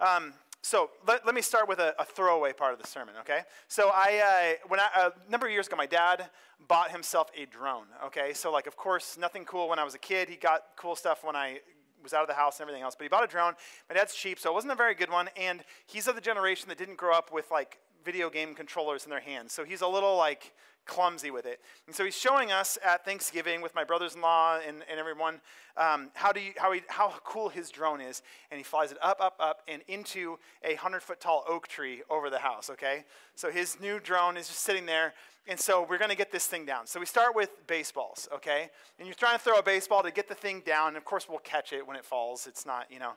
Um, so let, let me start with a, a, throwaway part of the sermon, okay? So I, uh, when I, a number of years ago, my dad bought himself a drone, okay? So like, of course, nothing cool when I was a kid. He got cool stuff when I was out of the house and everything else. But he bought a drone. My dad's cheap, so it wasn't a very good one. And he's of the generation that didn't grow up with like video game controllers in their hands. So he's a little like clumsy with it. And so he's showing us at Thanksgiving with my brothers-in-law and, and everyone um, how, do you, how, he, how cool his drone is. And he flies it up, up, up, and into a 100-foot tall oak tree over the house, okay? So his new drone is just sitting there. And so we're going to get this thing down. So we start with baseballs, okay? And you're trying to throw a baseball to get the thing down. And of course, we'll catch it when it falls. It's not, you know.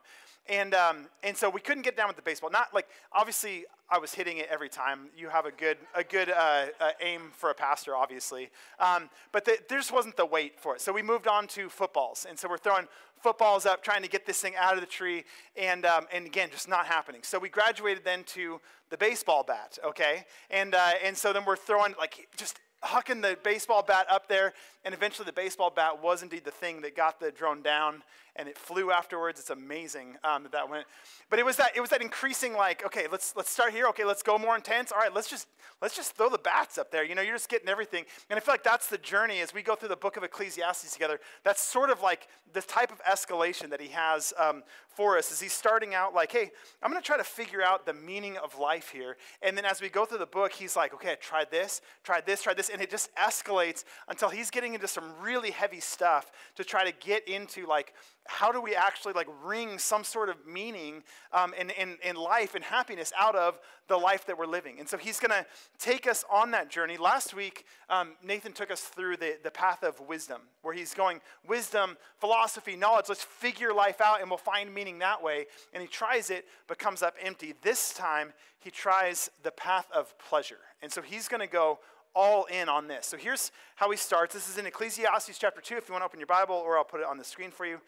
And, um, and so we couldn't get down with the baseball. Not like, obviously, I was hitting it every time. You have a good, a good uh, uh, aim for a pastor, obviously. Um, but the, there just wasn't the weight for it. So we moved on to footballs. And so we're throwing footballs up, trying to get this thing out of the tree. And, um, and again, just not happening. So we graduated then to the baseball bat, okay? And, uh, and so then we're throwing, like, just hucking the baseball bat up there, and eventually the baseball bat was indeed the thing that got the drone down, and it flew afterwards. It's amazing um, that that went. But it was that it was that increasing like, okay, let's let's start here. Okay, let's go more intense. All right, let's just let's just throw the bats up there. You know, you're just getting everything. And I feel like that's the journey as we go through the book of Ecclesiastes together. That's sort of like the type of escalation that he has um, for us. Is he's starting out like, hey, I'm going to try to figure out the meaning of life here. And then as we go through the book, he's like, okay, I tried this, tried this, tried this, and it just escalates until he's getting into some really heavy stuff to try to get into like how do we actually like wring some sort of meaning um, in, in, in life and happiness out of the life that we're living and so he's going to take us on that journey last week um, nathan took us through the, the path of wisdom where he's going wisdom philosophy knowledge let's figure life out and we'll find meaning that way and he tries it but comes up empty this time he tries the path of pleasure and so he's going to go all in on this. So here's how he starts. This is in Ecclesiastes chapter 2, if you want to open your Bible, or I'll put it on the screen for you.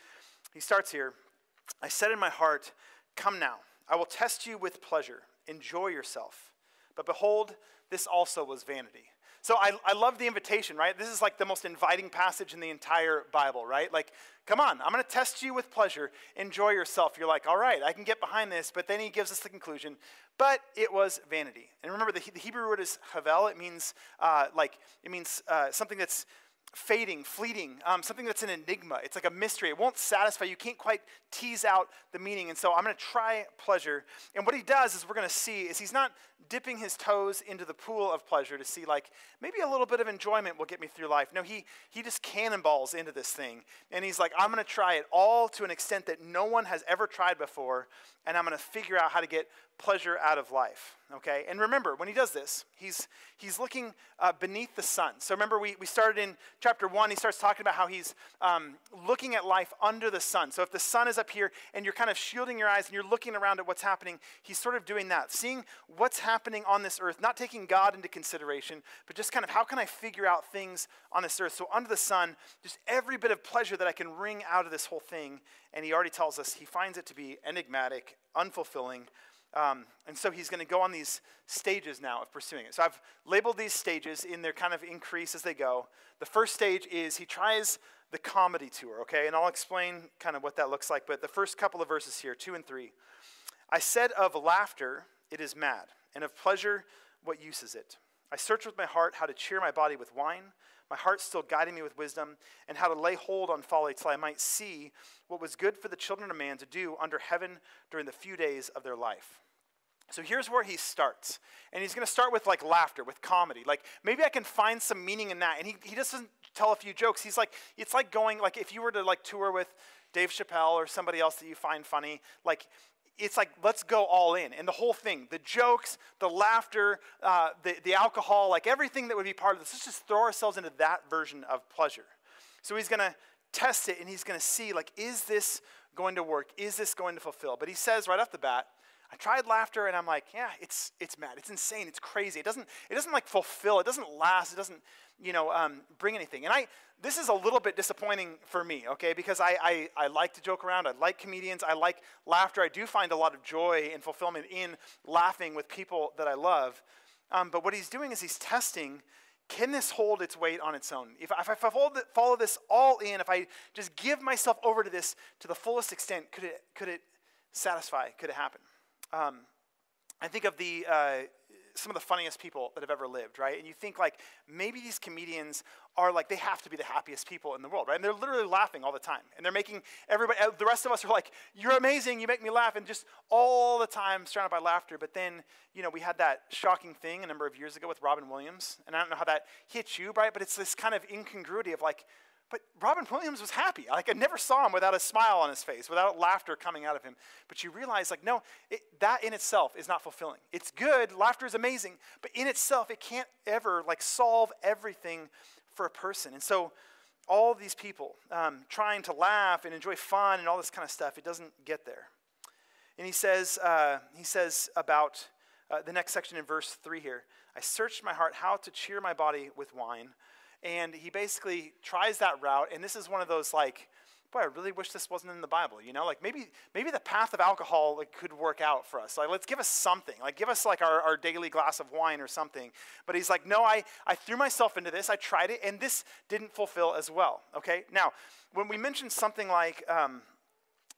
He starts here I said in my heart, Come now, I will test you with pleasure. Enjoy yourself. But behold, this also was vanity. So I, I love the invitation, right? This is like the most inviting passage in the entire Bible, right? Like, come on, I'm going to test you with pleasure. Enjoy yourself. You're like, all right, I can get behind this. But then he gives us the conclusion, but it was vanity. And remember, the, the Hebrew word is havel. It means uh, like, it means uh, something that's fading, fleeting, um, something that's an enigma. It's like a mystery. It won't satisfy. You can't quite tease out the meaning. And so I'm going to try pleasure. And what he does is we're going to see is he's not dipping his toes into the pool of pleasure to see like maybe a little bit of enjoyment will get me through life. No, he he just cannonballs into this thing. And he's like, I'm going to try it all to an extent that no one has ever tried before, and I'm going to figure out how to get pleasure out of life okay? And remember when he does this he's he's looking uh, beneath the sun. So remember we, we started in chapter one he starts talking about how he's um, looking at life under the sun. So if the sun is up here and you're kind of shielding your eyes and you're looking around at what's happening he's sort of doing that seeing what's happening on this earth not taking god into consideration but just kind of how can i figure out things on this earth? So under the sun just every bit of pleasure that i can wring out of this whole thing and he already tells us he finds it to be enigmatic unfulfilling um, and so he's going to go on these stages now of pursuing it. So I've labeled these stages in their kind of increase as they go. The first stage is he tries the comedy tour, okay? And I'll explain kind of what that looks like. But the first couple of verses here, two and three. I said of laughter, it is mad, and of pleasure, what use is it? I search with my heart how to cheer my body with wine, my heart still guiding me with wisdom, and how to lay hold on folly till I might see what was good for the children of man to do under heaven during the few days of their life. So here's where he starts. And he's going to start with like laughter, with comedy. Like maybe I can find some meaning in that. And he, he doesn't tell a few jokes. He's like, it's like going, like if you were to like tour with Dave Chappelle or somebody else that you find funny, like it's like let's go all in. And the whole thing the jokes the laughter uh, the, the alcohol like everything that would be part of this. Let's just throw ourselves into that version of pleasure. So he's going to test it and he's going to see like is this going to work? Is this going to fulfill? But he says right off the bat I tried laughter and I'm like, yeah, it's, it's mad. It's insane. It's crazy. It doesn't, it doesn't like fulfill. It doesn't last. It doesn't, you know, um, bring anything. And I, this is a little bit disappointing for me, okay, because I, I, I like to joke around. I like comedians. I like laughter. I do find a lot of joy and fulfillment in laughing with people that I love. Um, but what he's doing is he's testing can this hold its weight on its own? If, if I follow this all in, if I just give myself over to this to the fullest extent, could it, could it satisfy? Could it happen? Um, I think of the uh, some of the funniest people that have ever lived, right? And you think like maybe these comedians are like they have to be the happiest people in the world, right? And they're literally laughing all the time, and they're making everybody. The rest of us are like, "You're amazing, you make me laugh," and just all the time surrounded by laughter. But then, you know, we had that shocking thing a number of years ago with Robin Williams, and I don't know how that hit you, right? But it's this kind of incongruity of like but Robin Williams was happy. Like I never saw him without a smile on his face, without laughter coming out of him. But you realize, like, no, it, that in itself is not fulfilling. It's good, laughter is amazing, but in itself, it can't ever like solve everything for a person. And so, all these people um, trying to laugh and enjoy fun and all this kind of stuff, it doesn't get there. And he says, uh, he says about uh, the next section in verse three here. I searched my heart how to cheer my body with wine and he basically tries that route. And this is one of those like, boy, I really wish this wasn't in the Bible. You know, like maybe maybe the path of alcohol like, could work out for us. Like, let's give us something. Like, give us like our, our daily glass of wine or something. But he's like, no, I I threw myself into this. I tried it, and this didn't fulfill as well. Okay, now when we mention something like um,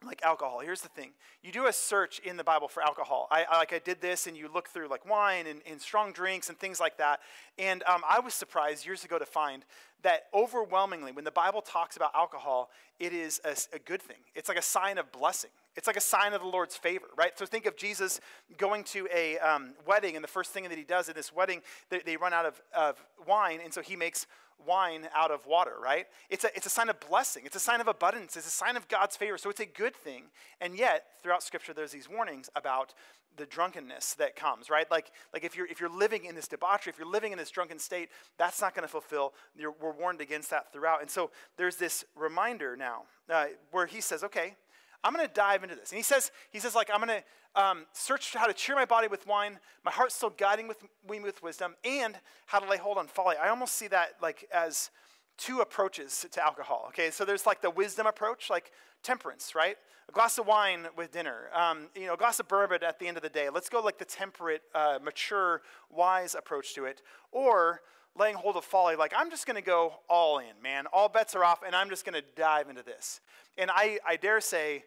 like alcohol. Here's the thing. You do a search in the bible for alcohol. I, I like i did this and you look through like wine and, and strong drinks and things like that. And um, i was surprised years ago to find that overwhelmingly when the bible talks about alcohol it is a, a good thing. It's like a sign of blessing it's like a sign of the Lord's favor, right? So think of Jesus going to a um, wedding, and the first thing that he does at this wedding, they, they run out of, of wine, and so he makes wine out of water, right? It's a, it's a sign of blessing. It's a sign of abundance. It's a sign of God's favor. So it's a good thing. And yet, throughout Scripture, there's these warnings about the drunkenness that comes, right? Like, like if, you're, if you're living in this debauchery, if you're living in this drunken state, that's not going to fulfill. You're, we're warned against that throughout. And so there's this reminder now uh, where he says, okay, I'm going to dive into this. And he says, he says, like, I'm going to um, search how to cheer my body with wine, my heart still guiding with me with wisdom, and how to lay hold on folly. I almost see that like as two approaches to alcohol. Okay, so there's like the wisdom approach, like temperance, right? A glass of wine with dinner, um, you know, a glass of bourbon at the end of the day. Let's go like the temperate, uh, mature, wise approach to it, or laying hold of folly, like I'm just going to go all in, man. All bets are off, and I'm just going to dive into this. And I, I dare say,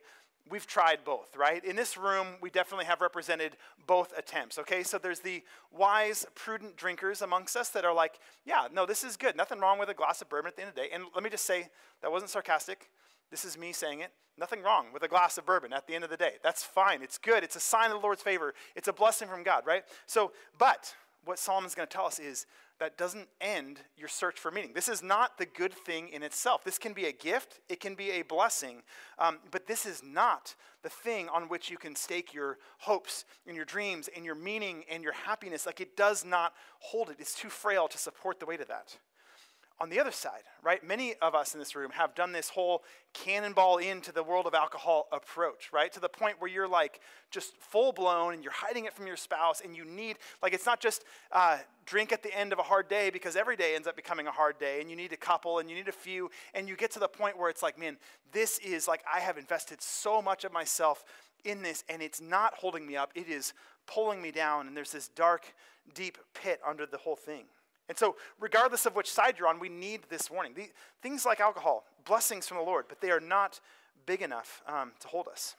we've tried both, right? In this room, we definitely have represented both attempts, okay? So there's the wise, prudent drinkers amongst us that are like, yeah, no, this is good. Nothing wrong with a glass of bourbon at the end of the day. And let me just say, that wasn't sarcastic. This is me saying it. Nothing wrong with a glass of bourbon at the end of the day. That's fine. It's good. It's a sign of the Lord's favor. It's a blessing from God, right? So, but what Solomon's going to tell us is that doesn't end your search for meaning. This is not the good thing in itself. This can be a gift, it can be a blessing, um, but this is not the thing on which you can stake your hopes and your dreams and your meaning and your happiness. Like it does not hold it, it's too frail to support the weight of that on the other side, right? Many of us in this room have done this whole cannonball into the world of alcohol approach, right? To the point where you're like just full blown and you're hiding it from your spouse and you need, like, it's not just uh, drink at the end of a hard day because every day ends up becoming a hard day and you need a couple and you need a few and you get to the point where it's like, man, this is like, I have invested so much of myself in this and it's not holding me up. It is pulling me down and there's this dark, deep pit under the whole thing. And so, regardless of which side you're on, we need this warning. The, things like alcohol, blessings from the Lord, but they are not big enough um, to hold us.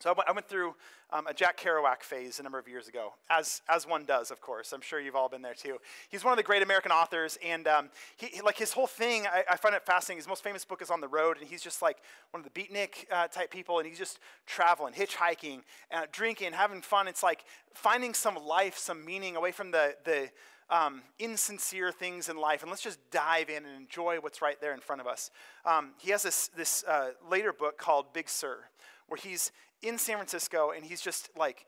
So I, w- I went through um, a Jack Kerouac phase a number of years ago, as, as one does, of course. I'm sure you've all been there too. He's one of the great American authors, and um, he, like his whole thing, I, I, find it fascinating. His most famous book is On the Road, and he's just like one of the beatnik uh, type people, and he's just traveling, hitchhiking, uh, drinking, having fun. It's like finding some life, some meaning away from the, the um, insincere things in life, and let's just dive in and enjoy what's right there in front of us. Um, he has this, this uh, later book called Big Sur, where he's in San Francisco and he's just like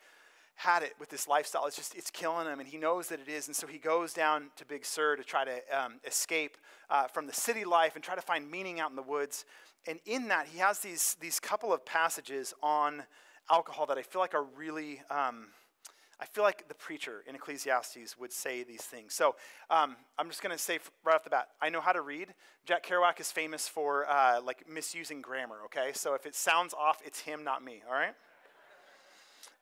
had it with this lifestyle. It's just, it's killing him, and he knows that it is. And so he goes down to Big Sur to try to um, escape uh, from the city life and try to find meaning out in the woods. And in that, he has these, these couple of passages on alcohol that I feel like are really. I feel like the preacher in Ecclesiastes would say these things. So um, I'm just going to say right off the bat, I know how to read. Jack Kerouac is famous for uh, like misusing grammar. Okay, so if it sounds off, it's him, not me. All right,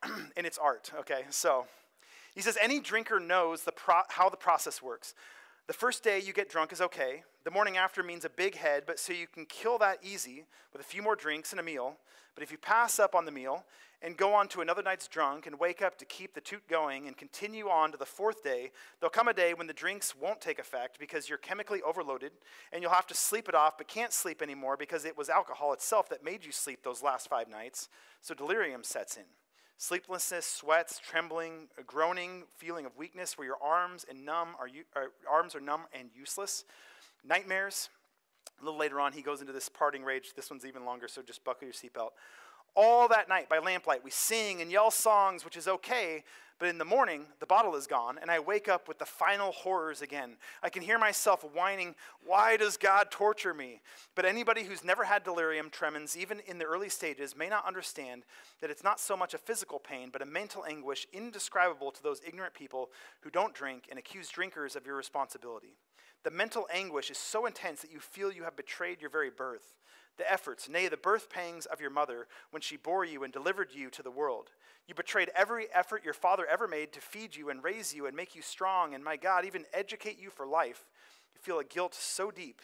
and it's art. Okay, so he says any drinker knows the pro- how the process works. The first day you get drunk is okay. The morning after means a big head, but so you can kill that easy with a few more drinks and a meal. But if you pass up on the meal and go on to another night's drunk and wake up to keep the toot going and continue on to the fourth day, there'll come a day when the drinks won't take effect because you're chemically overloaded and you'll have to sleep it off but can't sleep anymore because it was alcohol itself that made you sleep those last five nights. So delirium sets in. Sleeplessness, sweats, trembling, a groaning, feeling of weakness where your arms and numb are, uh, arms are numb and useless. Nightmares. A little later on, he goes into this parting rage. This one's even longer, so just buckle your seatbelt. All that night by lamplight, we sing and yell songs, which is okay, but in the morning, the bottle is gone, and I wake up with the final horrors again. I can hear myself whining, Why does God torture me? But anybody who's never had delirium tremens, even in the early stages, may not understand that it's not so much a physical pain, but a mental anguish indescribable to those ignorant people who don't drink and accuse drinkers of irresponsibility. The mental anguish is so intense that you feel you have betrayed your very birth the efforts, nay, the birth pangs of your mother when she bore you and delivered you to the world. You betrayed every effort your father ever made to feed you and raise you and make you strong, and my God, even educate you for life. You feel a guilt so deep.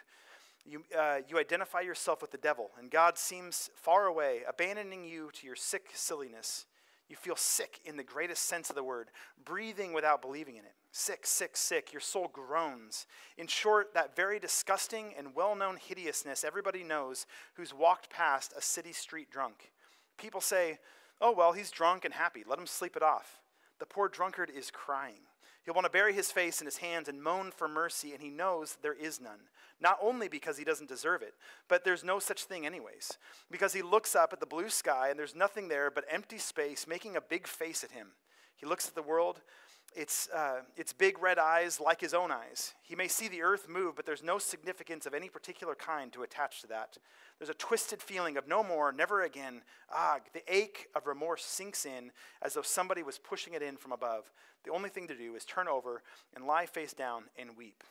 You, uh, you identify yourself with the devil, and God seems far away, abandoning you to your sick silliness. You feel sick in the greatest sense of the word, breathing without believing in it. Sick, sick, sick. Your soul groans. In short, that very disgusting and well known hideousness everybody knows who's walked past a city street drunk. People say, oh, well, he's drunk and happy. Let him sleep it off. The poor drunkard is crying. He'll want to bury his face in his hands and moan for mercy, and he knows there is none. Not only because he doesn't deserve it, but there's no such thing, anyways. Because he looks up at the blue sky and there's nothing there but empty space making a big face at him. He looks at the world, its, uh, its big red eyes like his own eyes. He may see the earth move, but there's no significance of any particular kind to attach to that. There's a twisted feeling of no more, never again. Ah, the ache of remorse sinks in as though somebody was pushing it in from above. The only thing to do is turn over and lie face down and weep.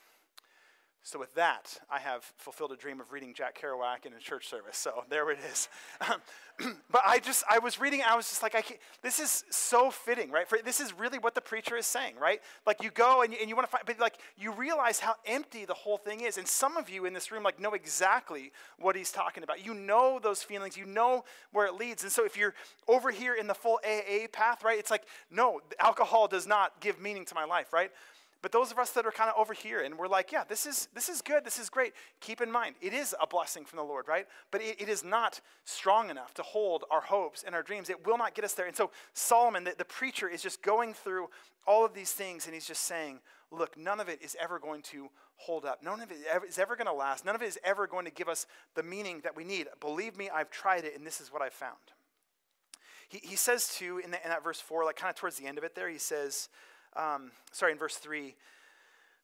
So, with that, I have fulfilled a dream of reading Jack Kerouac in a church service. So, there it is. Um, but I just, I was reading, I was just like, I can't, this is so fitting, right? For, this is really what the preacher is saying, right? Like, you go and you, and you want to find, but like, you realize how empty the whole thing is. And some of you in this room, like, know exactly what he's talking about. You know those feelings, you know where it leads. And so, if you're over here in the full AA path, right, it's like, no, alcohol does not give meaning to my life, right? But those of us that are kind of over here and we're like, yeah, this is, this is good, this is great, keep in mind, it is a blessing from the Lord, right? But it, it is not strong enough to hold our hopes and our dreams. It will not get us there. And so Solomon, the, the preacher, is just going through all of these things and he's just saying, look, none of it is ever going to hold up. None of it is ever going to last. None of it is ever going to give us the meaning that we need. Believe me, I've tried it and this is what I've found. He, he says, too, in, the, in that verse 4, like kind of towards the end of it there, he says, um, sorry, in verse 3,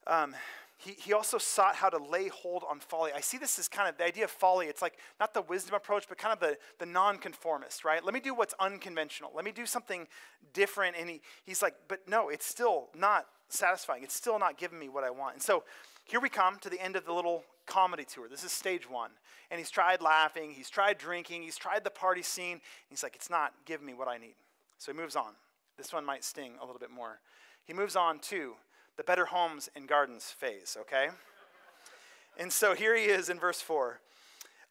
um, he, he also sought how to lay hold on folly. I see this as kind of the idea of folly. It's like not the wisdom approach, but kind of the, the nonconformist, right? Let me do what's unconventional. Let me do something different. And he, he's like, but no, it's still not satisfying. It's still not giving me what I want. And so here we come to the end of the little comedy tour. This is stage one. And he's tried laughing, he's tried drinking, he's tried the party scene. he's like, it's not giving me what I need. So he moves on. This one might sting a little bit more. He moves on to the better homes and gardens phase, okay? and so here he is in verse 4.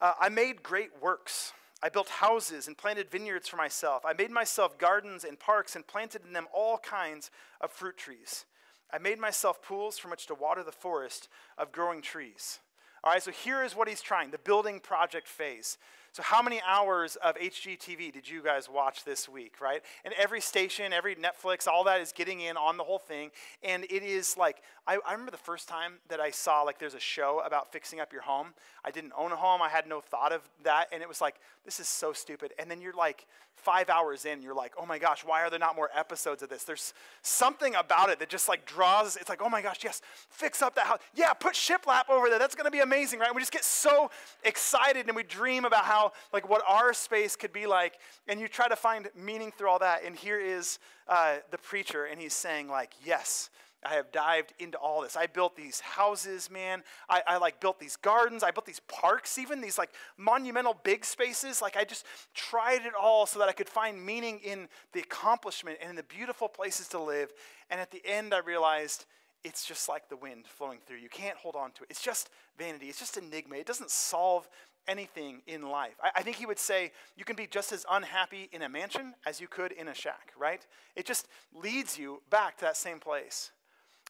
Uh, I made great works. I built houses and planted vineyards for myself. I made myself gardens and parks and planted in them all kinds of fruit trees. I made myself pools from which to water the forest of growing trees. All right, so here is what he's trying the building project phase. So, how many hours of HGTV did you guys watch this week, right? And every station, every Netflix, all that is getting in on the whole thing. And it is like, I, I, remember the first time that I saw, like, there's a show about fixing up your home. I didn't own a home, I had no thought of that. And it was like, this is so stupid. And then you're like, five hours in, you're like, oh my gosh, why are there not more episodes of this? There's something about it that just like draws, it's like, oh my gosh, yes, fix up that house. Yeah, put shiplap over there. That's going to be amazing, right? We just get so excited and we dream about how like, what our space could be like, and you try to find meaning through all that. And here is uh, the preacher, and he's saying, like, yes, I have dived into all this. I built these houses, man. I, I, like built these gardens. I built these parks, even these like monumental big spaces. Like I just tried it all so that I could find meaning in the accomplishment and in the beautiful places to live. And at the end, I realized it's just like the wind flowing through. You can't hold on to it. It's just vanity, it's just enigma. It doesn't solve anything in life. I, I, think he would say you can be just as unhappy in a mansion as you could in a shack, right? It just leads you back to that same place.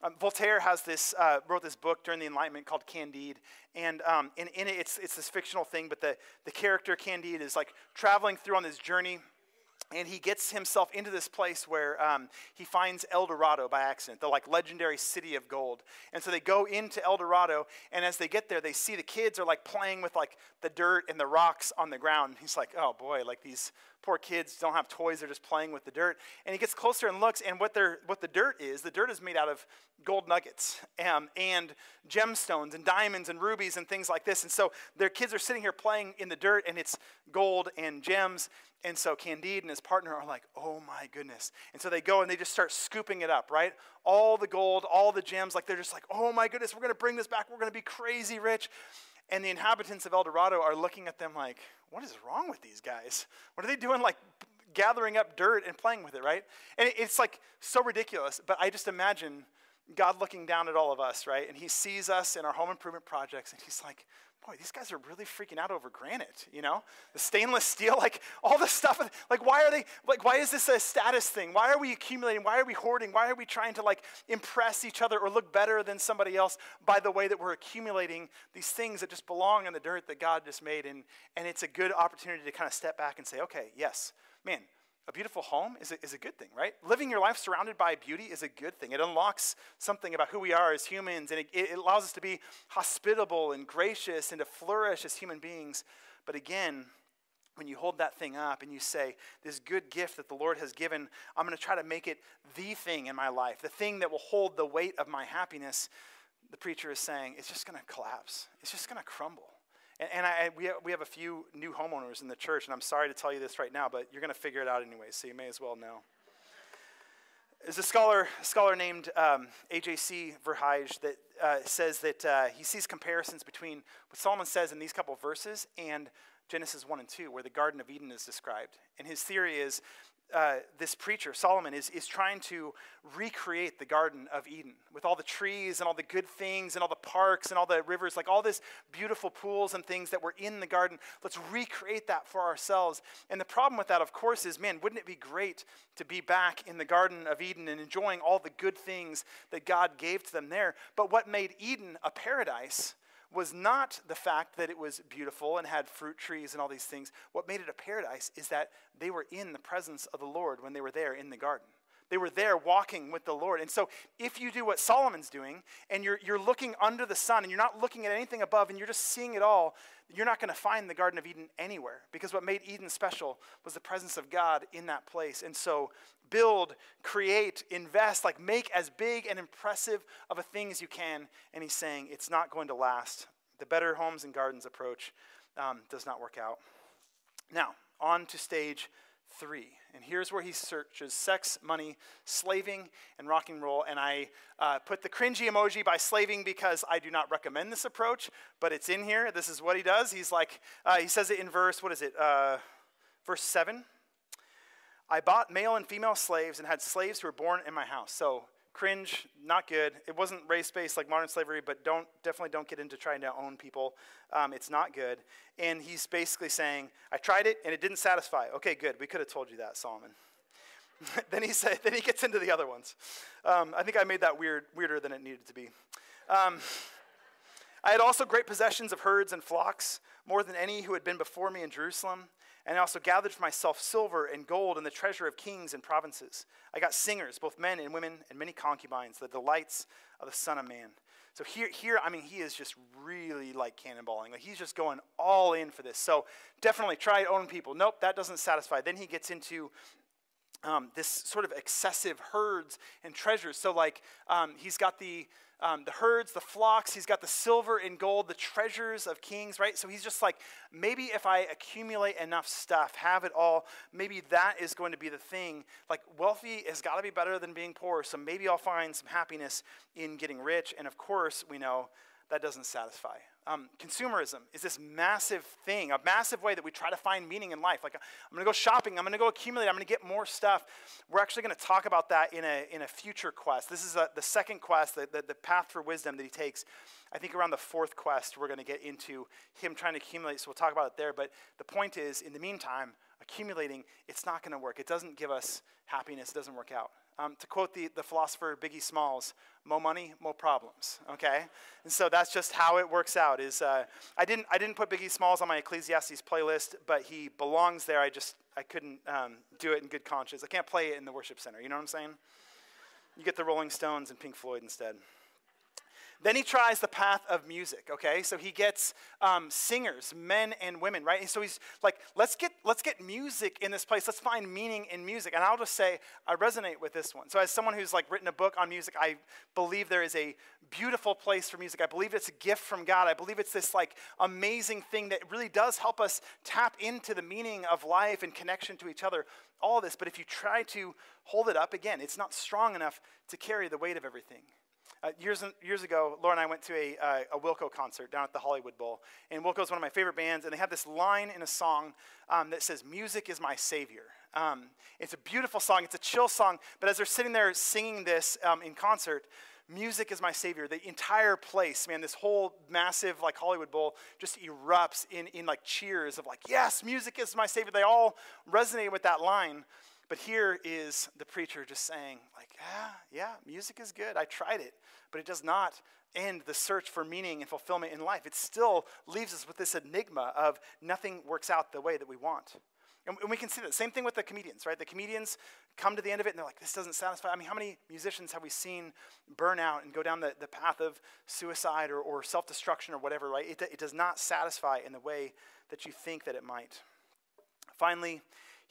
Um, Voltaire has this, uh, wrote this book during the Enlightenment called Candide, and, um, and in it, it's, it's this fictional thing, but the, the character Candide is like traveling through on this journey and he gets himself into this place where um, he finds El Dorado by accident, the like legendary city of gold. And so they go into El Dorado, and as they get there, they see the kids are like playing with like the dirt and the rocks on the ground. He's like, oh boy, like these poor kids don't have toys; they're just playing with the dirt. And he gets closer and looks, and what they're what the dirt is, the dirt is made out of gold nuggets um, and gemstones and diamonds and rubies and things like this. And so their kids are sitting here playing in the dirt, and it's gold and gems. And so Candide and his partner are like, oh my goodness. And so they go and they just start scooping it up, right? All the gold, all the gems, like they're just like, oh my goodness, we're going to bring this back. We're going to be crazy rich. And the inhabitants of El Dorado are looking at them like, what is wrong with these guys? What are they doing, like gathering up dirt and playing with it, right? And it's like so ridiculous. But I just imagine God looking down at all of us, right? And he sees us in our home improvement projects and he's like, boy, these guys are really freaking out over granite, you know? The stainless steel, like all the stuff. Like, why are they, like, why is this a status thing? Why are we accumulating? Why are we hoarding? Why are we trying to, like, impress each other or look better than somebody else by the way that we're accumulating these things that just belong in the dirt that God just made? And, and it's a good opportunity to kind of step back and say, okay, yes, man, a beautiful home is a, is a good thing, right? Living your life surrounded by beauty is a good thing. It unlocks something about who we are as humans, and it, it allows us to be hospitable and gracious and to flourish as human beings. But again, when you hold that thing up and you say, This good gift that the Lord has given, I'm going to try to make it the thing in my life, the thing that will hold the weight of my happiness, the preacher is saying, it's just going to collapse. It's just going to crumble. And, and I, we, have, we have a few new homeowners in the church, and I'm sorry to tell you this right now, but you're going to figure it out anyway, so you may as well know. There's a scholar, a scholar named um, A.J.C. Verheij that uh, says that uh, he sees comparisons between what Solomon says in these couple verses and Genesis 1 and 2, where the Garden of Eden is described. And his theory is uh, this preacher, Solomon, is, is trying to recreate the Garden of Eden with all the trees and all the good things and all the parks and all the rivers, like all this beautiful pools and things that were in the garden. Let's recreate that for ourselves. And the problem with that, of course, is man, wouldn't it be great to be back in the Garden of Eden and enjoying all the good things that God gave to them there? But what made Eden a paradise was not the fact that it was beautiful and had fruit trees and all these things. What made it a paradise is that they were in the presence of the Lord when they were there in the garden. They were there walking with the Lord. And so, if you do what Solomon's doing and you're, you're looking under the sun and you're not looking at anything above and you're just seeing it all, you're not going to find the Garden of Eden anywhere because what made Eden special was the presence of God in that place. And so, build, create, invest, like make as big and impressive of a thing as you can. And he's saying it's not going to last. The better homes and gardens approach um, does not work out. Now, on to stage three. And here's where he searches sex, money, slaving, and rock and roll. And I uh, put the cringy emoji by slaving because I do not recommend this approach, but it's in here. This is what he does. He's like, uh, he says it in verse, what is it? Uh, verse 7. I bought male and female slaves and had slaves who were born in my house. So cringe, not good. It wasn't race-based like modern slavery, but don't definitely don't get into trying to own people. Um, it's not good. And he's basically saying, I tried it and it didn't satisfy. Okay, good. We could have told you that, Solomon. then he said, then he gets into the other ones. Um, I think I made that weird, weirder than it needed to be. Um, I had also great possessions of herds and flocks, more than any who had been before me in Jerusalem. And I also gathered for myself silver and gold and the treasure of kings and provinces. I got singers, both men and women, and many concubines, the delights of the Son of Man. So here, here, I mean, he is just really like cannonballing. Like he's just going all in for this. So definitely try own people. Nope, that doesn't satisfy. Then he gets into um, this sort of excessive herds and treasures. So like um, he's got the um, the herds, the flocks. He's got the silver and gold, the treasures of kings, right? So he's just like, maybe if I accumulate enough stuff, have it all, maybe that is going to be the thing. Like, wealthy has got to be better than being poor. So maybe I'll find some happiness in getting rich. And of course, we know that doesn't satisfy. Um, consumerism is this massive thing, a massive way that we try to find meaning in life. Like, I'm going to go shopping, I'm going to go accumulate, I'm going to get more stuff. We're actually going to talk about that in a, in a future quest. This is a, the second quest, the, the, the path for wisdom that he takes. I think around the fourth quest, we're going to get into him trying to accumulate, so we'll talk about it there. But the point is, in the meantime, accumulating, it's not going to work. It doesn't give us happiness, it doesn't work out. Um, to quote the, the philosopher Biggie Smalls, more money, more problems. Okay, and so that's just how it works out. Is uh, I didn't I didn't put Biggie Smalls on my Ecclesiastes playlist, but he belongs there. I just I couldn't um, do it in good conscience. I can't play it in the worship center. You know what I'm saying? You get the Rolling Stones and Pink Floyd instead. Then he tries the path of music, okay? So he gets um, singers, men and women, right? And so he's like, let's get, let's get music in this place. Let's find meaning in music. And I'll just say, I resonate with this one. So as someone who's like written a book on music, I believe there is a beautiful place for music. I believe it's a gift from God. I believe it's this like amazing thing that really does help us tap into the meaning of life and connection to each other. All this, but if you try to hold it up again, it's not strong enough to carry the weight of everything. Uh, years, years ago, Laura and I went to a, uh, a Wilco concert down at the Hollywood Bowl. And Wilco is one of my favorite bands, and they have this line in a song um, that says, Music is my savior. Um, it's a beautiful song, it's a chill song, but as they're sitting there singing this um, in concert, music is my savior. The entire place, man, this whole massive like Hollywood Bowl just erupts in, in like cheers of like, yes, music is my savior. They all resonate with that line. But here is the preacher just saying, like, ah, yeah, music is good. I tried it, but it does not end the search for meaning and fulfillment in life. It still leaves us with this enigma of nothing works out the way that we want. And, we can see that. Same thing with the comedians, right? The comedians come to the end of it and they're like, this doesn't satisfy. I mean, how many musicians have we seen burn out and go down the, the path of suicide or, or self destruction or whatever, right? It, it does not satisfy in the way that you think that it might. Finally,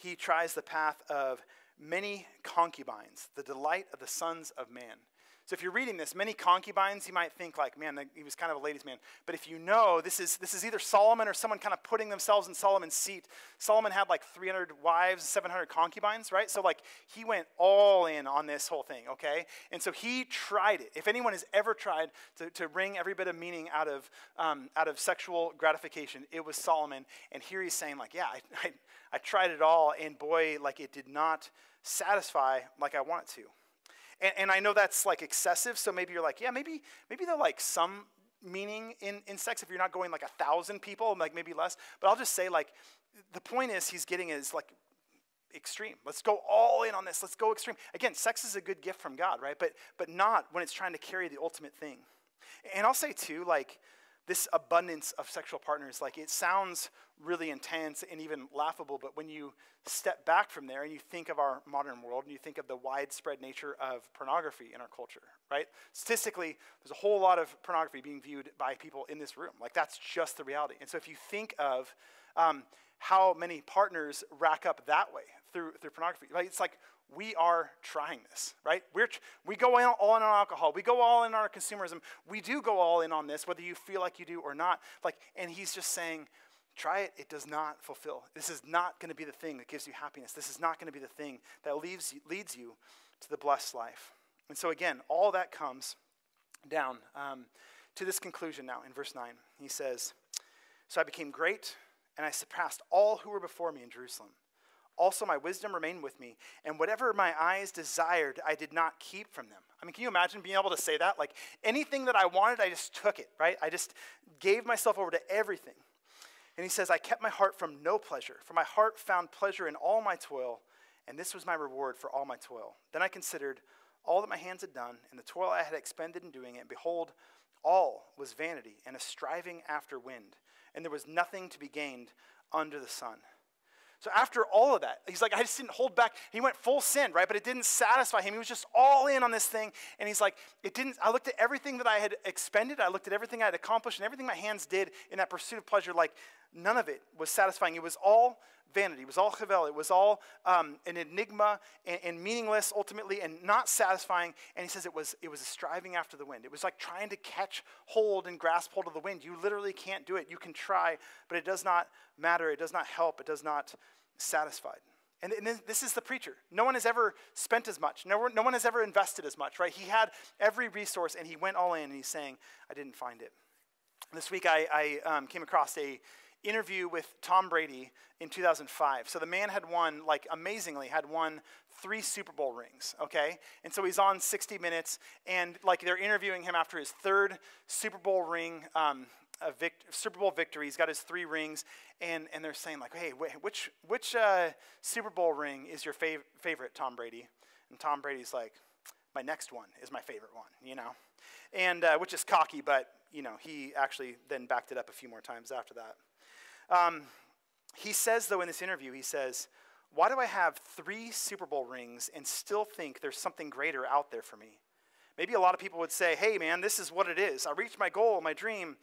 he tries the path of many concubines, the delight of the sons of man. So if you're reading this, many concubines, you might think like, man, he was kind of a ladies' man. But if you know, this is, this is either Solomon or someone kind of putting themselves in Solomon's seat. Solomon had like 300 wives, 700 concubines, right? So like he went all in on this whole thing, okay? And so he tried it. If anyone has ever tried to, to wring every bit of meaning out of, um, out of sexual gratification, it was Solomon. And here he's saying like, yeah, I, I, I tried it all, and boy, like it did not satisfy like I want it to. And, and I know that's like excessive, so maybe you're like, yeah, maybe, maybe there'll like some meaning in, in sex if you're not going like a thousand people, like maybe less. But I'll just say, like, the point is he's getting is like extreme. Let's go all in on this. Let's go extreme. Again, sex is a good gift from God, right? But but not when it's trying to carry the ultimate thing. And I'll say too, like this abundance of sexual partners, like it sounds really intense and even laughable, but when you step back from there and you think of our modern world and you think of the widespread nature of pornography in our culture, right? Statistically, there's a whole lot of pornography being viewed by people in this room. Like that's just the reality. And so if you think of um, how many partners rack up that way through, through pornography, right? It's like we are trying this, right? We're, we go all in on alcohol. We go all in on our consumerism. We do go all in on this, whether you feel like you do or not. Like, and he's just saying, try it. It does not fulfill. This is not going to be the thing that gives you happiness. This is not going to be the thing that leaves, leads you to the blessed life. And so, again, all that comes down um, to this conclusion now in verse 9. He says, So I became great, and I surpassed all who were before me in Jerusalem. Also, my wisdom remained with me, and whatever my eyes desired, I did not keep from them. I mean, can you imagine being able to say that? Like anything that I wanted, I just took it, right? I just gave myself over to everything. And he says, I kept my heart from no pleasure, for my heart found pleasure in all my toil, and this was my reward for all my toil. Then I considered all that my hands had done, and the toil I had expended in doing it, and behold, all was vanity and a striving after wind, and there was nothing to be gained under the sun. So after all of that, he's like, I just didn't hold back. He went full sin, right? But it didn't satisfy him. He was just all in on this thing. And he's like, it didn't, I looked at everything that I had expended. I looked at everything I had accomplished and everything my hands did in that pursuit of pleasure. Like none of it was satisfying. It was all vanity. It was all chevel. It was all um, an enigma and, and, meaningless ultimately and not satisfying. And he says it was, it was a striving after the wind. It was like trying to catch hold and grasp hold of the wind. You literally can't do it. You can try, but it does not matter. It does not help. It does not satisfy. And, and this is the preacher. No one has ever spent as much. No, no one has ever invested as much, right? He had every resource and he went all in and he's saying, I didn't find it. this week I, I um, came across a interview with Tom Brady in 2005. So the man had won, like amazingly, had won three Super Bowl rings, okay? And so he's on 60 Minutes, and like they're interviewing him after his third Super Bowl ring. Um, vict- Super Bowl victory. He's got his three rings, and, and they're saying like, "Hey, wait, which which uh, Super Bowl ring is your fav- favorite, Tom Brady?" And Tom Brady's like, "My next one is my favorite one," you know, and uh, which is cocky, but you know, he actually then backed it up a few more times after that. Um, he says, though, in this interview, he says, Why do I have three Super Bowl rings and still think there's something greater out there for me? Maybe a lot of people would say, Hey, man, this is what it is. I reached my goal, my dream.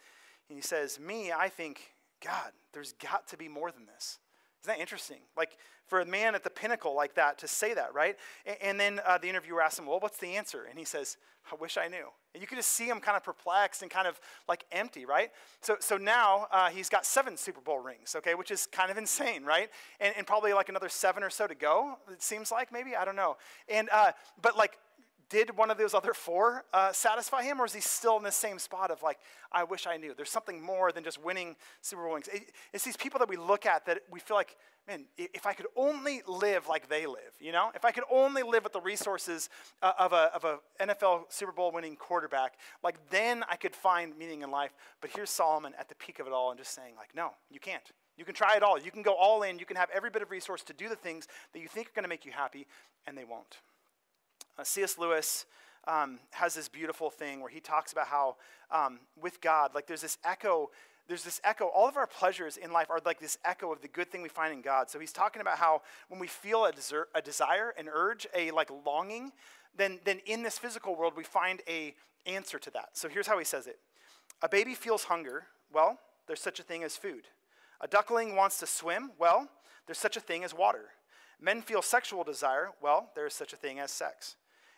And he says, Me, I think, God, there's got to be more than this. Isn't that interesting? Like, for a man at the pinnacle like that to say that, right? And, and then uh, the interviewer asks him, Well, what's the answer? And he says, I wish I knew. And you could just see him kind of perplexed and kind of like empty, right? So, so now uh, he's got seven Super Bowl rings, okay, which is kind of insane, right? And, and probably like another seven or so to go, it seems like, maybe, I don't know. And, uh, but like, did one of those other four uh, satisfy him, or is he still in the same spot of like, I wish I knew? There's something more than just winning Super Bowl rings. It, it's these people that we look at that we feel like, man, if I could only live like they live, you know? If I could only live with the resources uh, of, a, of a NFL Super Bowl winning quarterback, like then I could find meaning in life. But here's Solomon at the peak of it all and just saying, like, no, you can't. You can try it all. You can go all in. You can have every bit of resource to do the things that you think are going to make you happy, and they won't. Uh, C.S. Lewis um, has this beautiful thing where he talks about how um, with God, like there's this echo there's this echo. All of our pleasures in life are like this echo of the good thing we find in God. So he's talking about how when we feel a, desert, a desire, an urge, a like longing, then, then in this physical world we find a answer to that. So here's how he says it. A baby feels hunger. Well, there's such a thing as food. A duckling wants to swim. Well, there's such a thing as water. Men feel sexual desire. Well, there is such a thing as sex.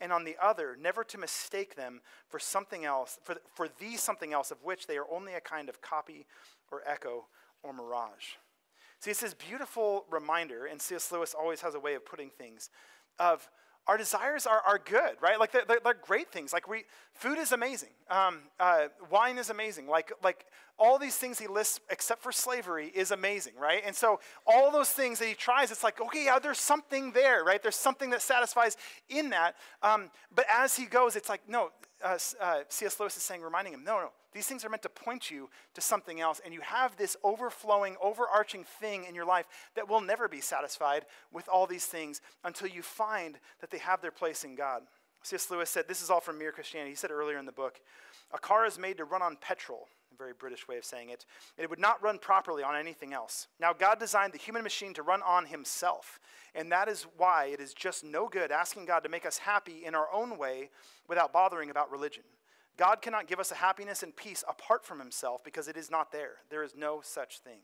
and on the other, never to mistake them for something else, for, for the something else of which they are only a kind of copy or echo or mirage. See, it's this beautiful reminder, and C.S. Lewis always has a way of putting things, of our desires are, are good, right? Like they're, they're, great things. Like we, food is amazing. Um, uh, wine is amazing. Like, like all these things he lists, except for slavery, is amazing, right? And so all those things that he tries, it's like, okay, yeah, there's something there, right? There's something that satisfies in that. Um, but as he goes, it's like, no, uh, uh, C.S. Lewis is saying, reminding him, no, no, these things are meant to point you to something else. And you have this overflowing, overarching thing in your life that will never be satisfied with all these things until you find that they have their place in God. C.S. Lewis said, this is all from Mere Christianity. He said earlier in the book, a car is made to run on petrol, very British way of saying it, it would not run properly on anything else. Now, God designed the human machine to run on himself, and that is why it is just no good asking God to make us happy in our own way without bothering about religion. God cannot give us a happiness and peace apart from himself because it is not there. There is no such thing.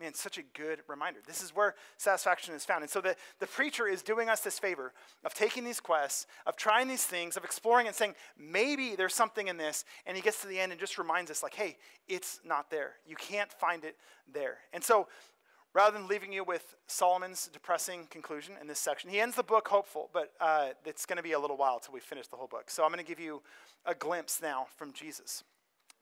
Man, such a good reminder. This is where satisfaction is found. And so the, the preacher is doing us this favor of taking these quests, of trying these things, of exploring and saying, maybe there's something in this. And he gets to the end and just reminds us, like, hey, it's not there. You can't find it there. And so rather than leaving you with Solomon's depressing conclusion in this section. He ends the book hopeful, but uh, it's going to be a little while until we finish the whole book. So I'm going to give you a glimpse now from Jesus.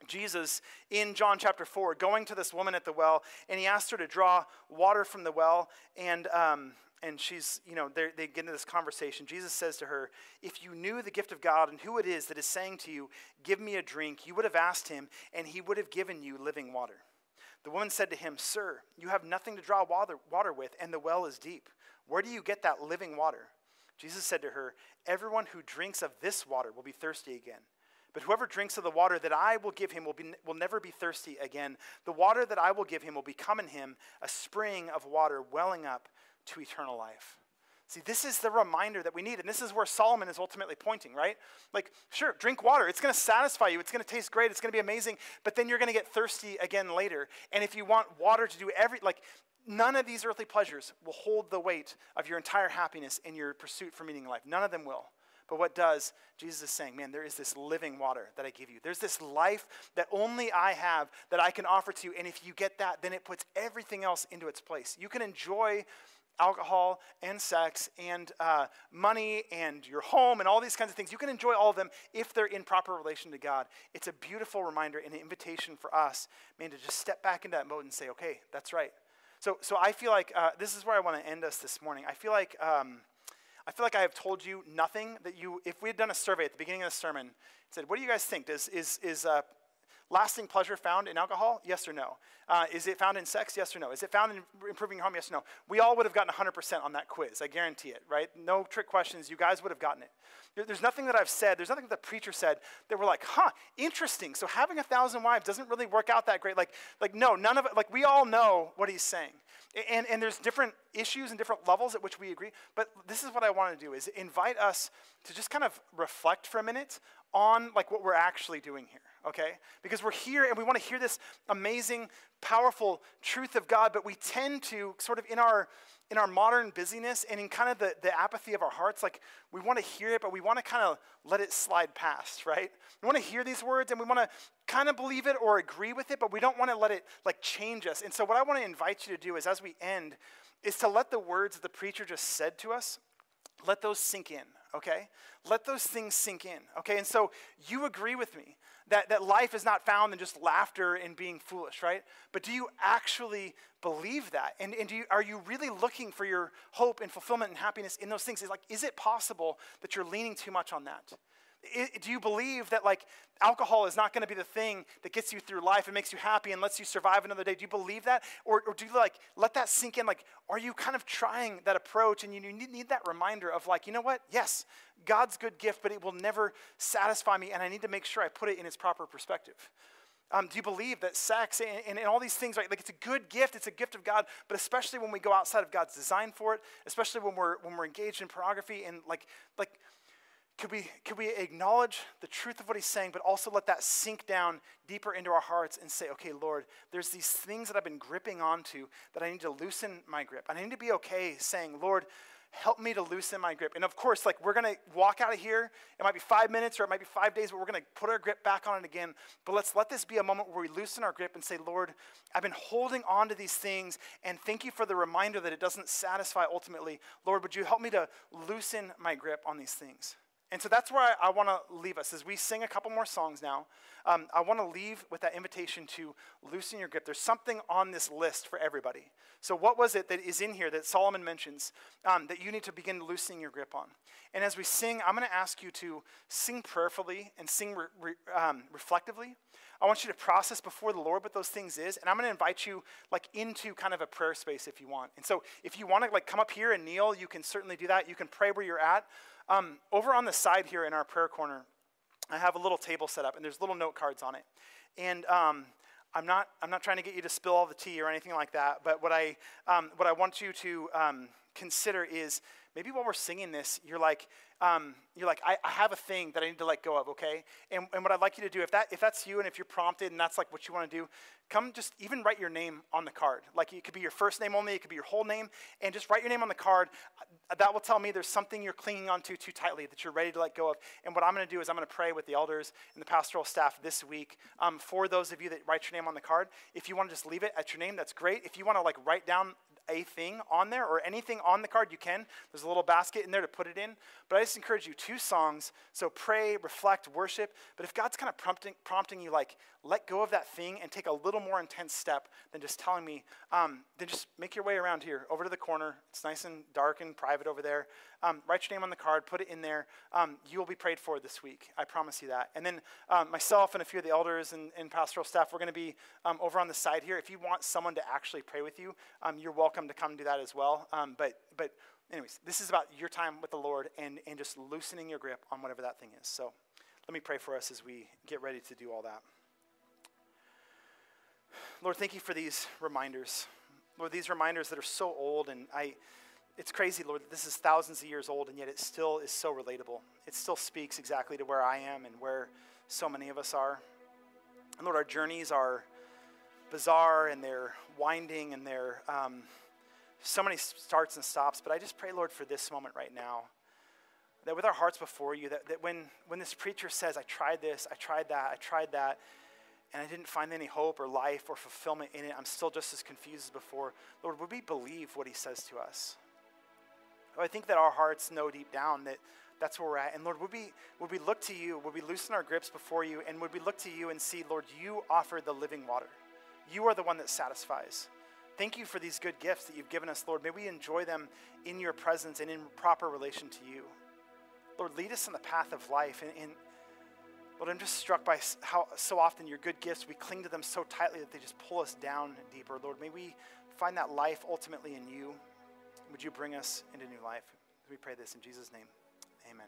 Jesus in John chapter 4 going to this woman at the well, and he asked her to draw water from the well, and. Um, and she's, you know, they get into this conversation. Jesus says to her, If you knew the gift of God and who it is that is saying to you, Give me a drink, you would have asked him, and he would have given you living water. The woman said to him, Sir, you have nothing to draw water, water with, and the well is deep. Where do you get that living water? Jesus said to her, Everyone who drinks of this water will be thirsty again. But whoever drinks of the water that I will give him will, be, will never be thirsty again. The water that I will give him will become in him a spring of water welling up to eternal life. See, this is the reminder that we need, and this is where Solomon is ultimately pointing, right? Like, sure, drink water. It's going to satisfy you. It's going to taste great. It's going to be amazing. But then you're going to get thirsty again later. And if you want water to do every, like, none of these earthly pleasures will hold the weight of your entire happiness in your pursuit for meaning in life. None of them will. But what does? Jesus is saying, man, there is this living water that I give you. There's this life that only I have that I can offer to you. And if you get that, then it puts everything else into its place. You can enjoy alcohol and sex and uh, money and your home and all these kinds of things. You can enjoy all of them if they're in proper relation to God. It's a beautiful reminder and an invitation for us, man, to just step back into that mode and say, okay, that's right. So, so I feel like uh, this is where I want to end us this morning. I feel like. Um, I feel like I have told you nothing that you, if we had done a survey at the beginning of the sermon, said, what do you guys think? Does, is, is uh, lasting pleasure found in alcohol? Yes or no? Uh, is it found in sex? Yes or no? Is it found in improving your home? Yes or no? We all would have gotten 100% on that quiz. I guarantee it, right? No trick questions. You guys would have gotten it. There's nothing that I've said, there's nothing that the preacher said that we're like, huh, interesting. So having a thousand wives doesn't really work out that great. Like, like no, none of it, like we all know what he's saying. And, and there's different issues and different levels at which we agree. But this is what I want to do is invite us to just kind of reflect for a minute on like what we're actually doing here okay? Because we're here and we want to hear this amazing powerful truth of god but we tend to sort of in our in our modern busyness and in kind of the, the apathy of our hearts like we want to hear it but we want to kind of let it slide past right? We want to hear these words and we want to kind of believe it or agree with it but we don't want to let it like change us. And so what i want to invite you to do is as we end is to let the words the preacher just said to us let those sink in okay? Let those things sink in, okay? And so you agree with me that, that life is not found in just laughter and being foolish, right? But do you actually believe that? And, and do you, are you really looking for your hope and fulfillment and happiness in those things? Is like, is it possible that you're leaning too much on that? Do you believe that like alcohol is not going to be the thing that gets you through life and makes you happy and lets you survive another day? Do you believe that? Or, or do you like let that sink in? Like, are you kind of trying that approach and you need, need that reminder of like, you know what? Yes, God's good gift, but it will never satisfy me and I need to make sure I put it in its proper perspective. Um, do you believe that sex and, and, and, all these things, right? Like it's a good gift, it's a gift of God, but especially when we go outside of God's design for it, especially when we're when we're engaged in pornography and like like could we, could we acknowledge the truth of what he's saying, but also let that sink down deeper into our hearts and say, okay, Lord, there's these things that I've been gripping onto that I need to loosen my grip. And I need to be okay saying, Lord, help me to loosen my grip. And of course, like we're gonna walk out of here. It might be five minutes or it might be five days, but we're gonna put our grip back on it again. But let's let this be a moment where we loosen our grip and say, Lord, I've been holding on to these things, and thank you for the reminder that it doesn't satisfy ultimately. Lord, would you help me to loosen my grip on these things? And so that's where I, I want to leave us. As we sing a couple more songs now, um, I want to leave with that invitation to loosen your grip. There's something on this list for everybody. So, what was it that is in here that Solomon mentions um, that you need to begin loosening your grip on? And as we sing, I'm going to ask you to sing prayerfully and sing re- re- um, reflectively. I want you to process before the Lord what those things is, and I'm going to invite you like into kind of a prayer space if you want. And so, if you want to like come up here and kneel, you can certainly do that. You can pray where you're at. Um, over on the side here in our prayer corner, I have a little table set up, and there's little note cards on it. And um, I'm not, I'm not trying to get you to spill all the tea or anything like that, but what I, um, what I want you to um, consider is maybe while we're singing this, you're like, um, you're like, I, I, have a thing that I need to let go of, okay? And, and what I'd like you to do, if, that, if that's you and if you're prompted and that's like what you want to do, come just even write your name on the card. Like it could be your first name only, it could be your whole name, and just write your name on the card. That will tell me there's something you're clinging onto too tightly that you're ready to let go of. And what I'm going to do is I'm going to pray with the elders and the pastoral staff this week um, for those of you that write your name on the card. If you want to just leave it at your name, that's great. If you want to like write down a thing on there or anything on the card, you can. There's a little basket in there to put it in. But I just encourage you two songs. So pray, reflect, worship. But if God's kind of prompting, prompting you, like, let go of that thing and take a little more intense step than just telling me, um, then just make your way around here, over to the corner. It's nice and dark and private over there. Um, write your name on the card, put it in there. Um, you will be prayed for this week. I promise you that. And then um, myself and a few of the elders and, and pastoral staff, we're going to be um, over on the side here. If you want someone to actually pray with you, um, you're welcome to come do that as well. but, but, anyways, this is about your time with the Lord and, and just loosening your grip on whatever that thing is. So let me pray for us as we get ready to do all that. Lord, thank you for these reminders. Lord, these reminders that are so old, and I, it's crazy, Lord, that this is thousands of years old, and yet it still is so relatable. It still speaks exactly to where I am and where so many of us are. And Lord, our journeys are bizarre and they're winding and they're um, so many starts and stops. But I just pray, Lord, for this moment right now, that with our hearts before you, that, that when, when this preacher says, I tried this, I tried that, I tried that, and I didn't find any hope or life or fulfillment in it, I'm still just as confused as before. Lord, would we believe what he says to us? I think that our hearts know deep down that that's where we're at. And Lord, would we, would we look to you? Would we loosen our grips before you? And would we look to you and see, Lord, you offer the living water? You are the one that satisfies. Thank you for these good gifts that you've given us, Lord. May we enjoy them in your presence and in proper relation to you. Lord, lead us in the path of life. And, and Lord, I'm just struck by how so often your good gifts, we cling to them so tightly that they just pull us down deeper. Lord, may we find that life ultimately in you. Would you bring us into new life? We pray this in Jesus' name. Amen.